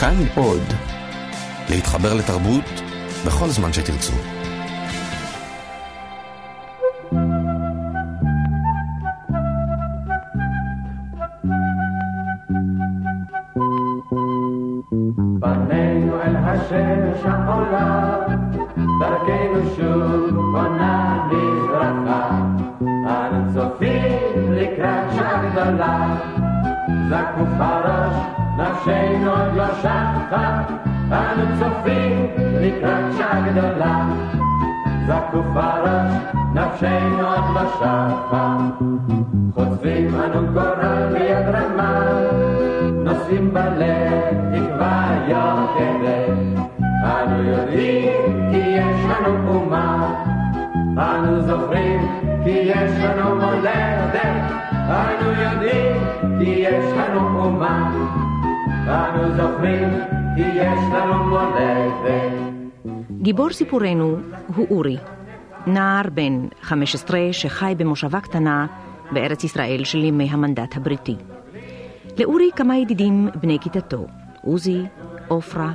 כאן עוד. להתחבר לתרבות בכל זמן שתרצו. פנינו אל השמש העולה, לקראת שעה גדולה, זקוף הראש, נפשנו עוד לא שטה. חוטפים אנו גורל ביד רמה, נושאים בלב תקווה יוקדת. אנו יודעים כי יש לנו אומה, אנו זוכרים כי יש לנו מולדת. אנו יודעים כי יש לנו אומה, אנו זוכרים כי יש לנו מולדת. גיבור סיפורנו הוא אורי, נער בן 15 שחי במושבה קטנה בארץ ישראל של ימי המנדט הבריטי. לאורי כמה ידידים בני כיתתו, עוזי, עופרה,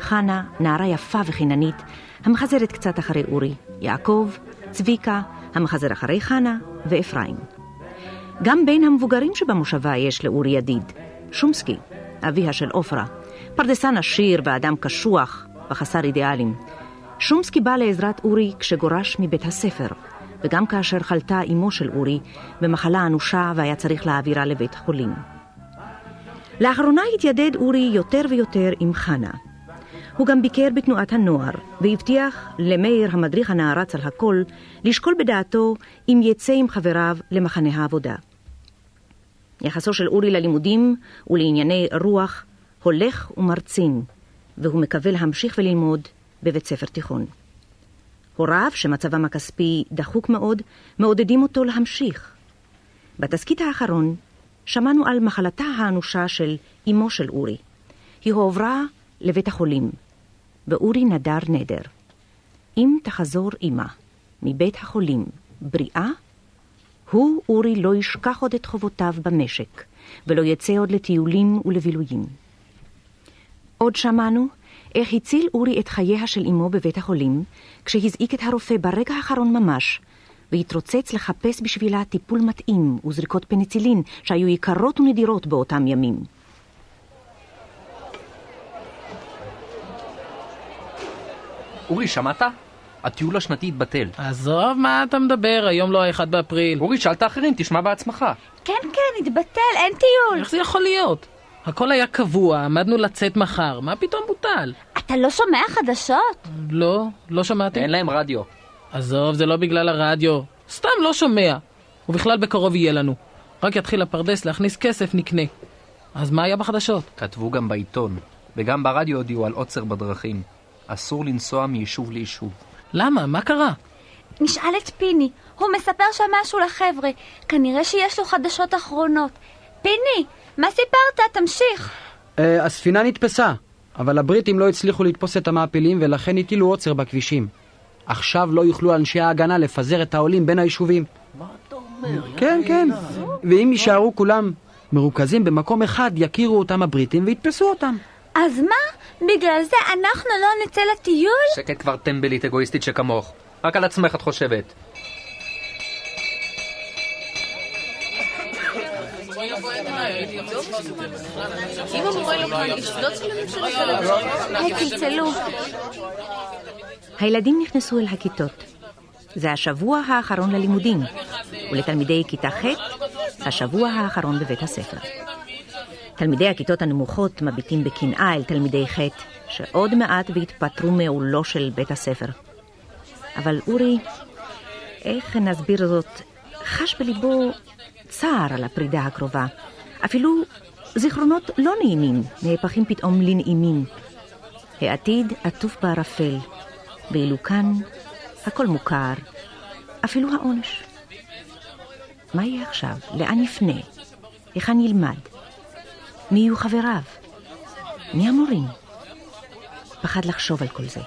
חנה, נערה יפה וחיננית, המחזרת קצת אחרי אורי, יעקב, צביקה, המחזר אחרי חנה, ואפרים. גם בין המבוגרים שבמושבה יש לאורי ידיד, שומסקי, אביה של עופרה, פרדסן עשיר ואדם קשוח וחסר אידיאלים. שומסקי בא לעזרת אורי כשגורש מבית הספר, וגם כאשר חלתה אמו של אורי במחלה אנושה והיה צריך להעבירה לבית החולים. לאחרונה התיידד אורי יותר ויותר עם חנה. הוא גם ביקר בתנועת הנוער, והבטיח למאיר המדריך הנערץ על הכל, לשקול בדעתו אם יצא עם חבריו למחנה העבודה. יחסו של אורי ללימודים ולענייני רוח הולך ומרצין, והוא מקווה להמשיך וללמוד בבית ספר תיכון. הוריו, שמצבם הכספי דחוק מאוד, מעודדים אותו להמשיך. בתסכית האחרון שמענו על מחלתה האנושה של אמו של אורי. היא הועברה לבית החולים, ואורי נדר נדר. אם תחזור אמה מבית החולים בריאה, הוא, אורי, לא ישכח עוד את חובותיו במשק, ולא יצא עוד לטיולים ולבילויים. עוד שמענו איך הציל אורי את חייה של אמו בבית החולים, כשהזעיק את הרופא ברגע האחרון ממש, והתרוצץ לחפש בשבילה טיפול מתאים וזריקות פניצילין שהיו יקרות ונדירות באותם ימים. אורי, שמעת? הטיול השנתי התבטל. עזוב, מה אתה מדבר? היום לא האחד באפריל. אורי, שאלת אחרים, תשמע בעצמך. כן, כן, התבטל, אין טיול. איך זה יכול להיות? הכל היה קבוע, עמדנו לצאת מחר, מה פתאום בוטל? אתה לא שומע חדשות? לא, לא שמעתי. אין להם רדיו. עזוב, זה לא בגלל הרדיו. סתם לא שומע. ובכלל בקרוב יהיה לנו. רק יתחיל הפרדס להכניס כסף, נקנה. אז מה היה בחדשות? כתבו גם בעיתון, וגם ברדיו הודיעו על עוצר בדרכים. אסור לנסוע מיישוב ליישוב. למה? מה קרה? נשאל את פיני, הוא מספר שם משהו לחבר'ה. כנראה שיש לו חדשות אחרונות. פיני, מה סיפרת? תמשיך. אה, הספינה נתפסה, אבל הבריטים לא הצליחו לתפוס את המעפילים ולכן הטילו עוצר בכבישים. עכשיו לא יוכלו אנשי ההגנה לפזר את העולים בין היישובים. מה אתה אומר? כן, כן. ואם יישארו כולם מרוכזים במקום אחד, יכירו אותם הבריטים ויתפסו אותם. אז מה? בגלל זה אנחנו לא נצא לטיול? שקט כבר טמבלית אגואיסטית שכמוך. רק על עצמך את חושבת. היי, צלצלו. הילדים נכנסו אל הכיתות. זה השבוע האחרון ללימודים, ולתלמידי כיתה ח' השבוע האחרון בבית הספר. תלמידי הכיתות הנמוכות מביטים בקנאה אל תלמידי ח' שעוד מעט והתפטרו מעולו של בית הספר. אבל אורי, איך נסביר זאת, חש בליבו צער על הפרידה הקרובה. אפילו זיכרונות לא נעימים נהפכים פתאום לנעימים. העתיד עטוף בערפל, ואילו כאן הכל מוכר, אפילו העונש. מה יהיה עכשיו? לאן יפנה? היכן ילמד? מי יהיו חבריו? מי המורים? פחד לחשוב על כל זה.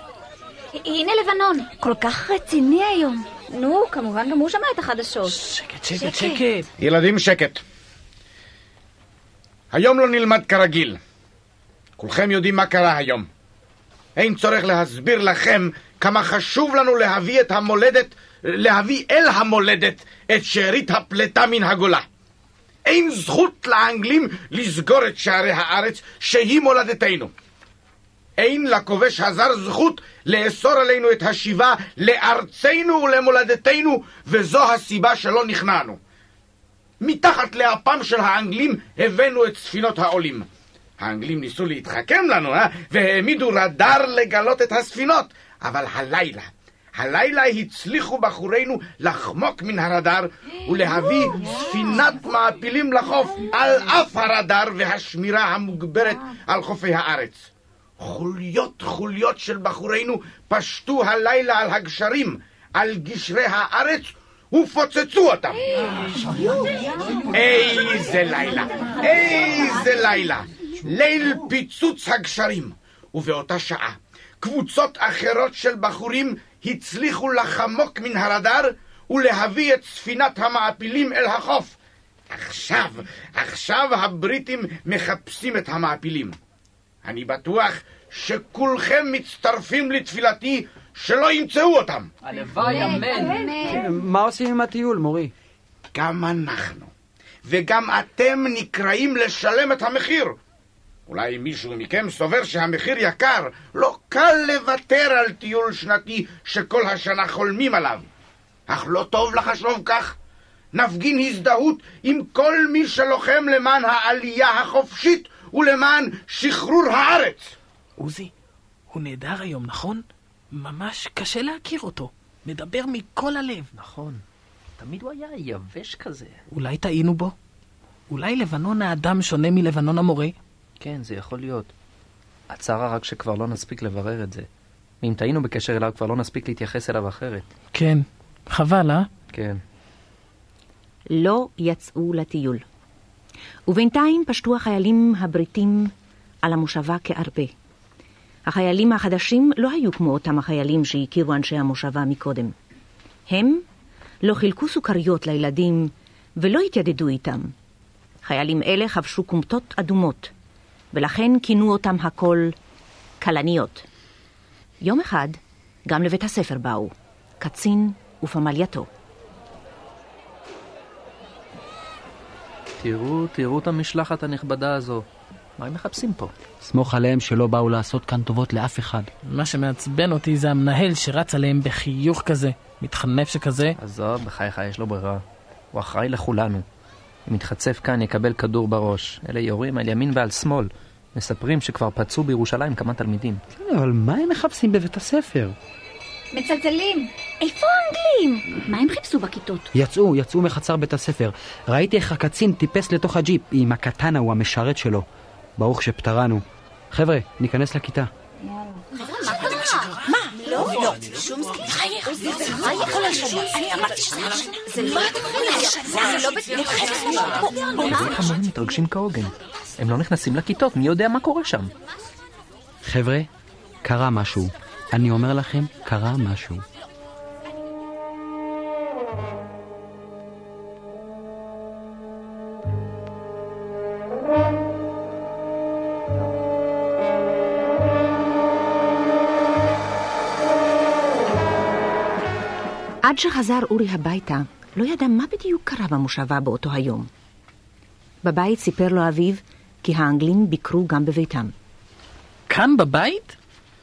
הנה לבנון, כל כך רציני היום. נו, כמובן גם הוא שמע את החדשות. שקט, שקט, שקט. ילדים שקט. היום לא נלמד כרגיל. כולכם יודעים מה קרה היום. אין צורך להסביר לכם כמה חשוב לנו להביא את המולדת, להביא אל המולדת את שארית הפלטה מן הגולה. אין זכות לאנגלים לסגור את שערי הארץ שהיא מולדתנו. אין לכובש הזר זכות לאסור עלינו את השיבה לארצנו ולמולדתנו, וזו הסיבה שלא נכנענו. מתחת לאפם של האנגלים הבאנו את ספינות העולים. האנגלים ניסו להתחכם לנו, אה? והעמידו רדאר לגלות את הספינות, אבל הלילה, הלילה הצליחו בחורינו לחמוק מן הרדאר ולהביא ספינת מעפילים לחוף על אף הרדאר והשמירה המוגברת על חופי הארץ. חוליות חוליות של בחורינו פשטו הלילה על הגשרים, על גשרי הארץ ופוצצו אותם. איזה לילה, איזה לילה. ליל פיצוץ הגשרים. ובאותה שעה, קבוצות אחרות של בחורים הצליחו לחמוק מן הרדאר ולהביא את ספינת המעפילים אל החוף. עכשיו, עכשיו הבריטים מחפשים את המעפילים. אני בטוח שכולכם מצטרפים לתפילתי שלא ימצאו אותם. הלוואי, אמן. מה עושים עם הטיול, מורי? גם אנחנו, וגם אתם נקראים לשלם את המחיר. אולי מישהו מכם סובר שהמחיר יקר, לא קל לוותר על טיול שנתי שכל השנה חולמים עליו. אך לא טוב לחשוב כך. נפגין הזדהות עם כל מי שלוחם למען העלייה החופשית ולמען שחרור הארץ. עוזי, הוא נהדר היום, נכון? ממש קשה להכיר אותו. מדבר מכל הלב. נכון. תמיד הוא היה יבש כזה. אולי טעינו בו? אולי לבנון האדם שונה מלבנון המורה? כן, זה יכול להיות. הצער רק שכבר לא נספיק לברר את זה. ואם טעינו בקשר אליו, כבר לא נספיק להתייחס אליו אחרת. כן. חבל, אה? כן. לא יצאו לטיול. ובינתיים פשטו החיילים הבריטים על המושבה כארבה. החיילים החדשים לא היו כמו אותם החיילים שהכירו אנשי המושבה מקודם. הם לא חילקו סוכריות לילדים ולא התיידדו איתם. חיילים אלה חבשו כומתות אדומות, ולכן כינו אותם הכל כלניות. יום אחד גם לבית הספר באו, קצין ופמלייתו. תראו, תראו את המשלחת הנכבדה הזו. מה הם מחפשים פה? סמוך עליהם שלא באו לעשות כאן טובות לאף אחד. מה שמעצבן אותי זה המנהל שרץ עליהם בחיוך כזה, מתחנף שכזה. עזוב, בחייך, יש לו ברירה. הוא אחראי לכולנו. אם יתחצף כאן, יקבל כדור בראש. אלה יורים על ימין ועל שמאל. מספרים שכבר פצעו בירושלים כמה תלמידים. כן, אבל מה הם מחפשים בבית הספר? מצלצלים. איפה האנגלים? מה הם חיפשו בכיתות? יצאו, יצאו מחצר בית הספר. ראיתי איך הקצין טיפס לתוך הג'יפ עם הקטנה הוא המשרת שלו. ברוך שפטרנו. חבר'ה, ניכנס לכיתה. המורים מתרגשים כהוגן. הם לא נכנסים לכיתות, מי יודע מה קורה שם? חבר'ה, קרה משהו. אני אומר לכם, קרה משהו. עד שחזר אורי הביתה, לא ידע מה בדיוק קרה במושבה באותו היום. בבית סיפר לו אביו כי האנגלים ביקרו גם בביתם. כאן בבית?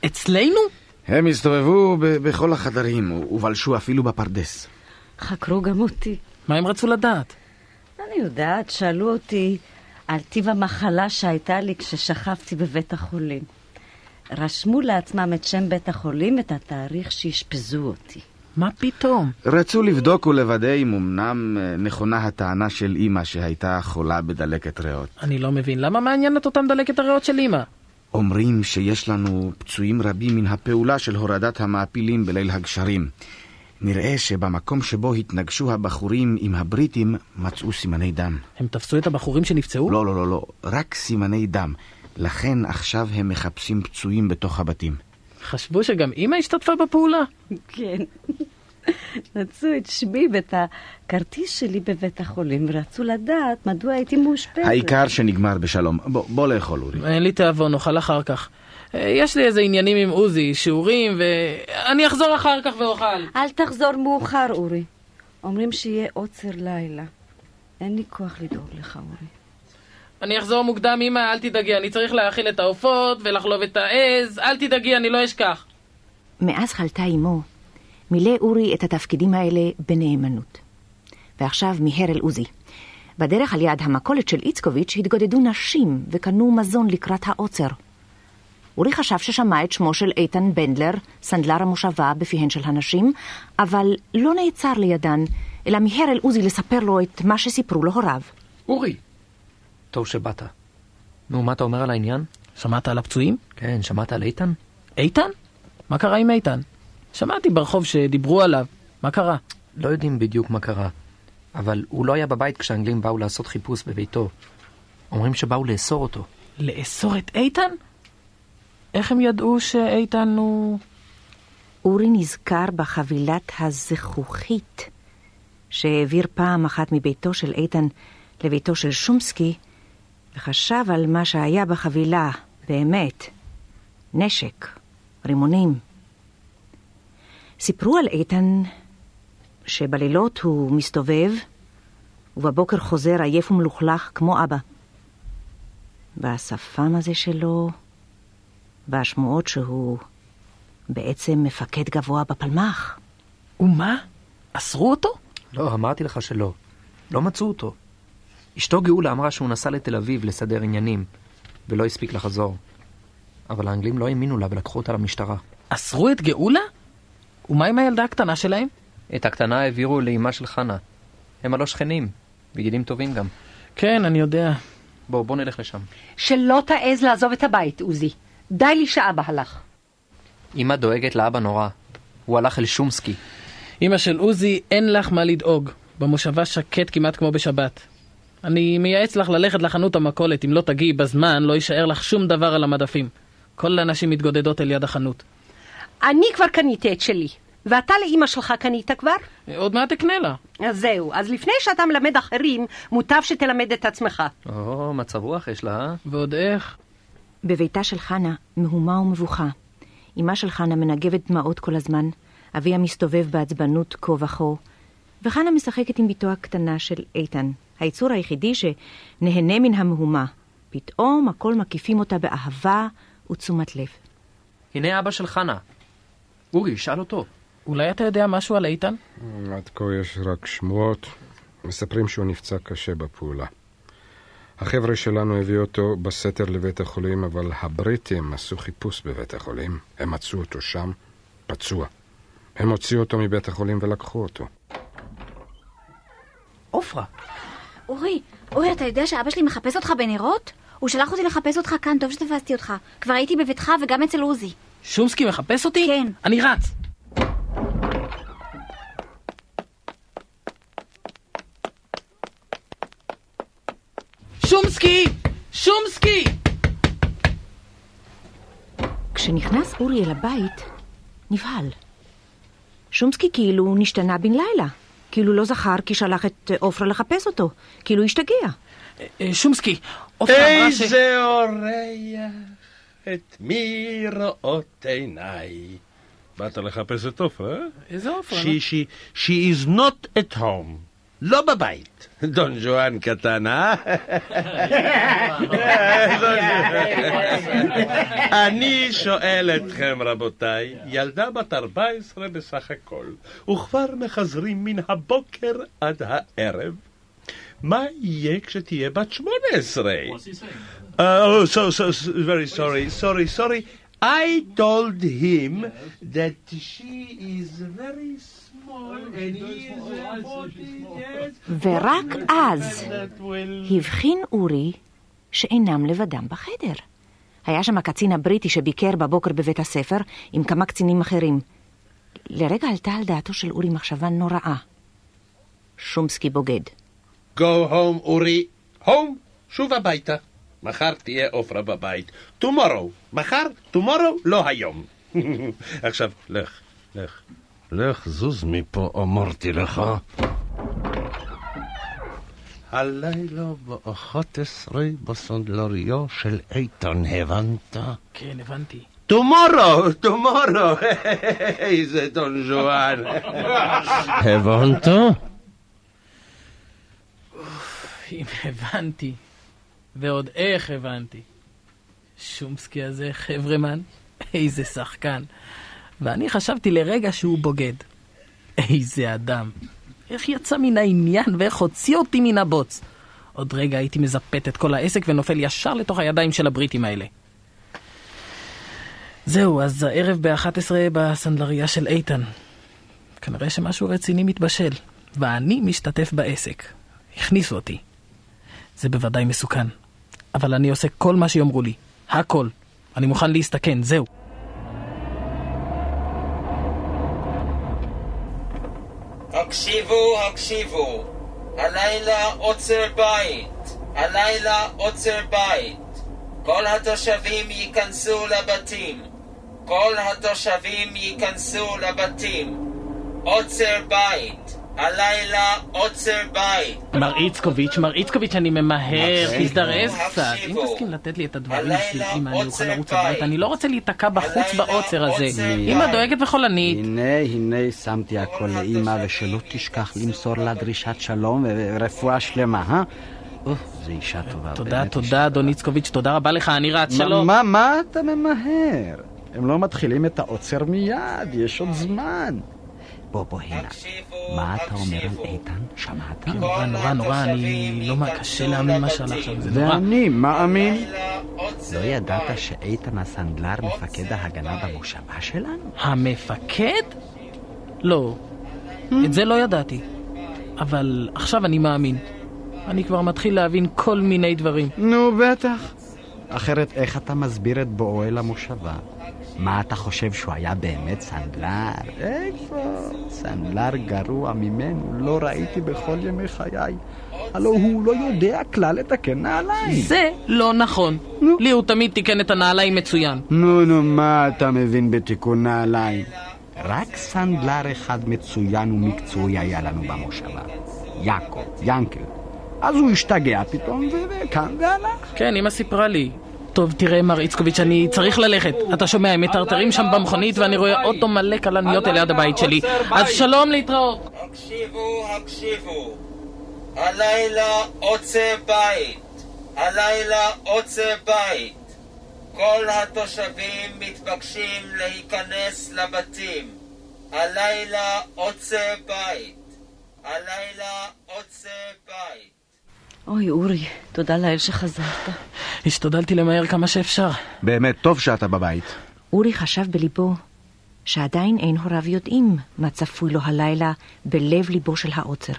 אצלנו? הם הסתובבו ב- בכל החדרים ובלשו אפילו בפרדס. חקרו גם אותי. מה הם רצו לדעת? אני יודעת, שאלו אותי על טיב המחלה שהייתה לי כששכבתי בבית החולים. רשמו לעצמם את שם בית החולים ואת התאריך שאשפזו אותי. מה פתאום? רצו לבדוק ולוודא אם אמנם אה, נכונה הטענה של אמא שהייתה חולה בדלקת ריאות. אני לא מבין, למה מעניינת אותם דלקת הריאות של אמא? אומרים שיש לנו פצועים רבים מן הפעולה של הורדת המעפילים בליל הגשרים. נראה שבמקום שבו התנגשו הבחורים עם הבריטים מצאו סימני דם. הם תפסו את הבחורים שנפצעו? לא, לא, לא, לא, רק סימני דם. לכן עכשיו הם מחפשים פצועים בתוך הבתים. חשבו שגם אמא השתתפה בפעולה? כן. רצו את שמי ואת הכרטיס שלי בבית החולים, ורצו לדעת מדוע הייתי מאושפזת. העיקר שנגמר בשלום. בוא, בוא לאכול, אורי. אין לי תיאבון, נאכל אחר כך. אה, יש לי איזה עניינים עם עוזי, שיעורים, ואני אחזור אחר כך ואוכל. אל תחזור מאוחר, אורי. אומרים שיהיה עוצר לילה. אין לי כוח לדאוג לך, אורי. אני אחזור מוקדם, אמא, אל תדאגי, אני צריך להאכיל את העופות ולחלוב את העז, אל תדאגי, אני לא אשכח. מאז חלתה אמו, מילא אורי את התפקידים האלה בנאמנות. ועכשיו מיהר אל עוזי. בדרך על יד המכולת של איצקוביץ' התגודדו נשים וקנו מזון לקראת העוצר. אורי חשב ששמע את שמו של איתן בנדלר, סנדלר המושבה בפיהן של הנשים, אבל לא נעצר לידן, אלא מיהר אל עוזי לספר לו את מה שסיפרו לו הוריו. אורי! טוב שבאת. נו, מה אתה אומר על העניין? שמעת על הפצועים? כן, שמעת על איתן? איתן? מה קרה עם איתן? שמעתי ברחוב שדיברו עליו. מה קרה? לא יודעים בדיוק מה קרה, אבל הוא לא היה בבית כשהאנגלים באו לעשות חיפוש בביתו. אומרים שבאו לאסור אותו. לאסור את איתן? איך הם ידעו שאיתן הוא... אורי נזכר בחבילת הזכוכית שהעביר פעם אחת מביתו של איתן לביתו של שומסקי, וחשב על מה שהיה בחבילה, באמת. נשק, רימונים. סיפרו על איתן שבלילות הוא מסתובב, ובבוקר חוזר עייף ומלוכלך כמו אבא. והשפם הזה שלו, והשמועות שהוא בעצם מפקד גבוה בפלמ"ח. ומה? אסרו אותו? לא, אמרתי לך שלא. לא מצאו אותו. אשתו גאולה אמרה שהוא נסע לתל אביב לסדר עניינים, ולא הספיק לחזור. אבל האנגלים לא האמינו לה ולקחו אותה למשטרה. אסרו את גאולה? ומה עם הילדה הקטנה שלהם? את הקטנה העבירו לאימה של חנה. הם הלא שכנים, וידידים טובים גם. כן, אני יודע. בואו, בואו נלך לשם. שלא תעז לעזוב את הבית, עוזי. די לי שאבא הלך. אמא דואגת לאבא נורא. הוא הלך אל שומסקי. אמא של עוזי, אין לך מה לדאוג. במושבה שקט כמעט כמו בשבת. אני מייעץ לך ללכת לחנות המכולת, אם לא תגיעי בזמן, לא יישאר לך שום דבר על המדפים. כל הנשים מתגודדות אל יד החנות. אני כבר קניתי את שלי. ואתה לאימא שלך קנית כבר? עוד מעט אקנה לה. אז זהו, אז לפני שאתה מלמד אחרים, מוטב שתלמד את עצמך. או, מצב רוח יש לה, אה? ועוד איך? בביתה של חנה, מהומה ומבוכה. אמה של חנה מנגבת דמעות כל הזמן, אביה מסתובב בעצבנות כה וכה, וחנה משחקת עם בתו הקטנה של איתן, היצור היחידי שנהנה מן המהומה. פתאום הכל מקיפים אותה באהבה ותשומת לב. הנה אבא של חנה. אורי, שאל אותו. אולי אתה יודע משהו על איתן? עד כה יש רק שמועות. מספרים שהוא נפצע קשה בפעולה. החבר'ה שלנו הביאו אותו בסתר לבית החולים, אבל הבריטים עשו חיפוש בבית החולים. הם מצאו אותו שם, פצוע. הם הוציאו אותו מבית החולים ולקחו אותו. עופרה. אורי, אורי, אתה יודע שאבא שלי מחפש אותך בנרות? הוא שלח אותי לחפש אותך כאן, טוב שתפסתי אותך. כבר הייתי בביתך וגם אצל עוזי. שומסקי מחפש אותי? כן. אני רץ. שומסקי! שומסקי! כשנכנס אורי אל הבית, נבהל. שומסקי כאילו נשתנה בן לילה. כאילו לא זכר כי שלח את עופרה לחפש אותו. כאילו השתגע. אה, שומסקי, עופרה אמרה ש... איזה אורח, את מי רואות עיניי. באת לחפש את עופרה? אה? איזה עופרה? She, she, she is not at home. לא בבית. דון ז'ואן קטן, אה? אני שואל אתכם, רבותיי, ילדה בת 14 בסך הכל, וכבר מחזרים מן הבוקר עד הערב. מה יהיה כשתהיה בת 18? Uh, oh, so, so, so, very sorry, sorry, sorry. I told him that she is very small and he is 14 years. ורק אז. הבחין אורי שאינם לבדם בחדר. היה שם הקצין הבריטי שביקר בבוקר בבית הספר עם כמה קצינים אחרים. לרגע עלתה על דעתו של אורי מחשבה נוראה. שומסקי בוגד. Go home, אורי. home, שוב הביתה. מחר תהיה עופרה בבית. tomorrow. מחר, tomorrow, לא היום. עכשיו, לך, לך. לך זוז מפה, אמרתי לך. הלילה באחת עשרה בסנדלריו של איתן, הבנת? כן, הבנתי. טומורו, טומורו, איזה דון ז'ואן. הבנת? אם הבנתי, ועוד איך הבנתי. שומסקי הזה, חברמן, איזה שחקן. ואני חשבתי לרגע שהוא בוגד. איזה אדם. איך יצא מן העניין ואיך הוציא אותי מן הבוץ. עוד רגע הייתי מזפת את כל העסק ונופל ישר לתוך הידיים של הבריטים האלה. זהו, אז הערב ב-11 בסנדלריה של איתן. כנראה שמשהו רציני מתבשל, ואני משתתף בעסק. הכניסו אותי. זה בוודאי מסוכן. אבל אני עושה כל מה שיאמרו לי. הכל. אני מוכן להסתכן, זהו. הקשיבו, הקשיבו. הלילה עוצר בית. הלילה עוצר בית. כל התושבים ייכנסו לבתים. כל התושבים ייכנסו לבתים. עוצר בית. הלילה עוצר בית. מר איצקוביץ', מר איצקוביץ', אני ממהר, תזדרז קצת. אם. תסכים לתת לי את הדברים שלי, אמא, אני אוכל לרוץ בית. הביתה. אני לא רוצה להיתקע בחוץ בעוצר הזה. אמא. דואגת וחולנית. הנה, הנה, שמתי הכל לאימא, ושלא תשכח למסור לה דרישת שלום ורפואה שלמה, אה? זו אישה טובה. תודה, תודה, אדון איצקוביץ', תודה רבה לך, אני רץ, מה- שלום. מה, מה אתה ממהר? הם לא מתחילים את העוצר מיד, יש עוד זמן. בוא, בוא הנה. מה אתה אומר על איתן? שמעת? נורא, נורא, נורא, אני לא... מה, קשה להאמין מה שהלך שם, זה נורא. ואני מאמין. לא ידעת שאיתן הסנדלר מפקד ההגנה במושבה שלנו? המפקד? לא, את זה לא ידעתי. אבל עכשיו אני מאמין. אני כבר מתחיל להבין כל מיני דברים. נו, בטח. אחרת איך אתה מסביר את בואו אל המושבה? מה אתה חושב שהוא היה באמת סנדלר? איפה? סנדלר גרוע ממנו לא ראיתי בכל ימי חיי. הלא הוא לא יודע כלל לתקן נעליים. זה לא נכון. לי הוא תמיד תיקן את הנעליים מצוין. נו, נו, מה אתה מבין בתיקון נעליים? רק סנדלר אחד מצוין ומקצועי היה לנו במושבה. יעקב, ינקל. אז הוא השתגע פתאום וקם והלך. כן, אמא סיפרה לי. טוב, תראה, מר איצקוביץ', אני צריך ללכת. אתה שומע, הם מטרטרים שם במכונית ואני רואה אוטו מלא כלניות ליד הבית שלי. אז שלום להתראות. הקשיבו, הקשיבו. הלילה עוצר בית. הלילה עוצר בית. כל התושבים מתבקשים להיכנס לבתים. הלילה עוצר בית. הלילה עוצר בית. אוי, אורי, תודה לאל שחזרת. השתדלתי למהר כמה שאפשר. באמת טוב שאתה בבית. אורי חשב בליבו שעדיין אין הוריו יודעים מה צפוי לו הלילה בלב ליבו של העוצר.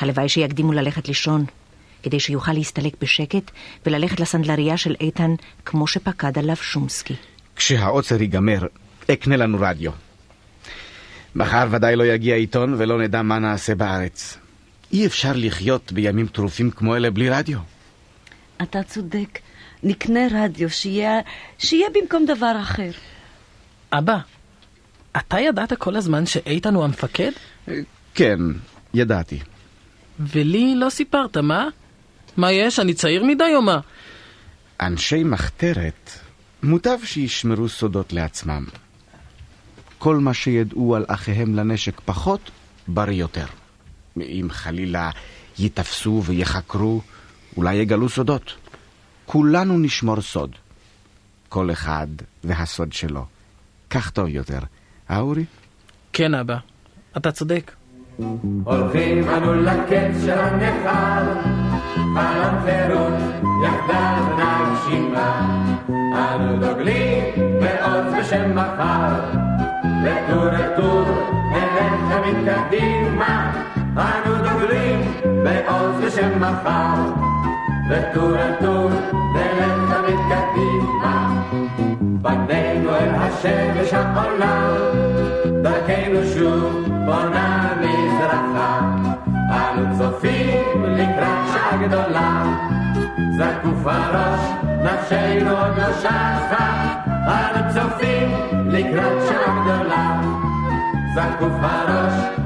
הלוואי שיקדימו ללכת לישון, כדי שיוכל להסתלק בשקט וללכת לסנדלריה של איתן כמו שפקד עליו שומסקי. כשהעוצר ייגמר, אקנה לנו רדיו. מחר ודאי לא יגיע עיתון ולא נדע מה נעשה בארץ. אי אפשר לחיות בימים טרופים כמו אלה בלי רדיו. אתה צודק. נקנה רדיו שיהיה, שיהיה במקום דבר אחר. אבא, אתה ידעת כל הזמן שאיתן הוא המפקד? כן, ידעתי. ולי לא סיפרת, מה? מה יש, אני צעיר מדי או מה? אנשי מחתרת, מוטב שישמרו סודות לעצמם. כל מה שידעו על אחיהם לנשק פחות, בריא יותר. אם חלילה ייתפסו ויחקרו, אולי יגלו סודות. כולנו נשמור סוד. כל אחד והסוד שלו. כך טוב יותר. אה, אורי? כן, אבא. אתה צודק. הולכים אנו לקץ של הנכר, חלום חירות יחדיו נגשימה. אנו דוגלים בעוז בשם מחר, לטור אל טור נלך תמיד קדימה. אנו דוגלים בעוז בשם מחר, לטור אל טור נלך תמיד קדימה. פנינו אל השמש העולה, דרכנו שוב בונה מזרחה. אנו צופים לקראת שעה גדולה, זקוף הראש, נפשנו עוד לא שחה. אנו צופים לקראת שעה גדולה, זקוף הראש,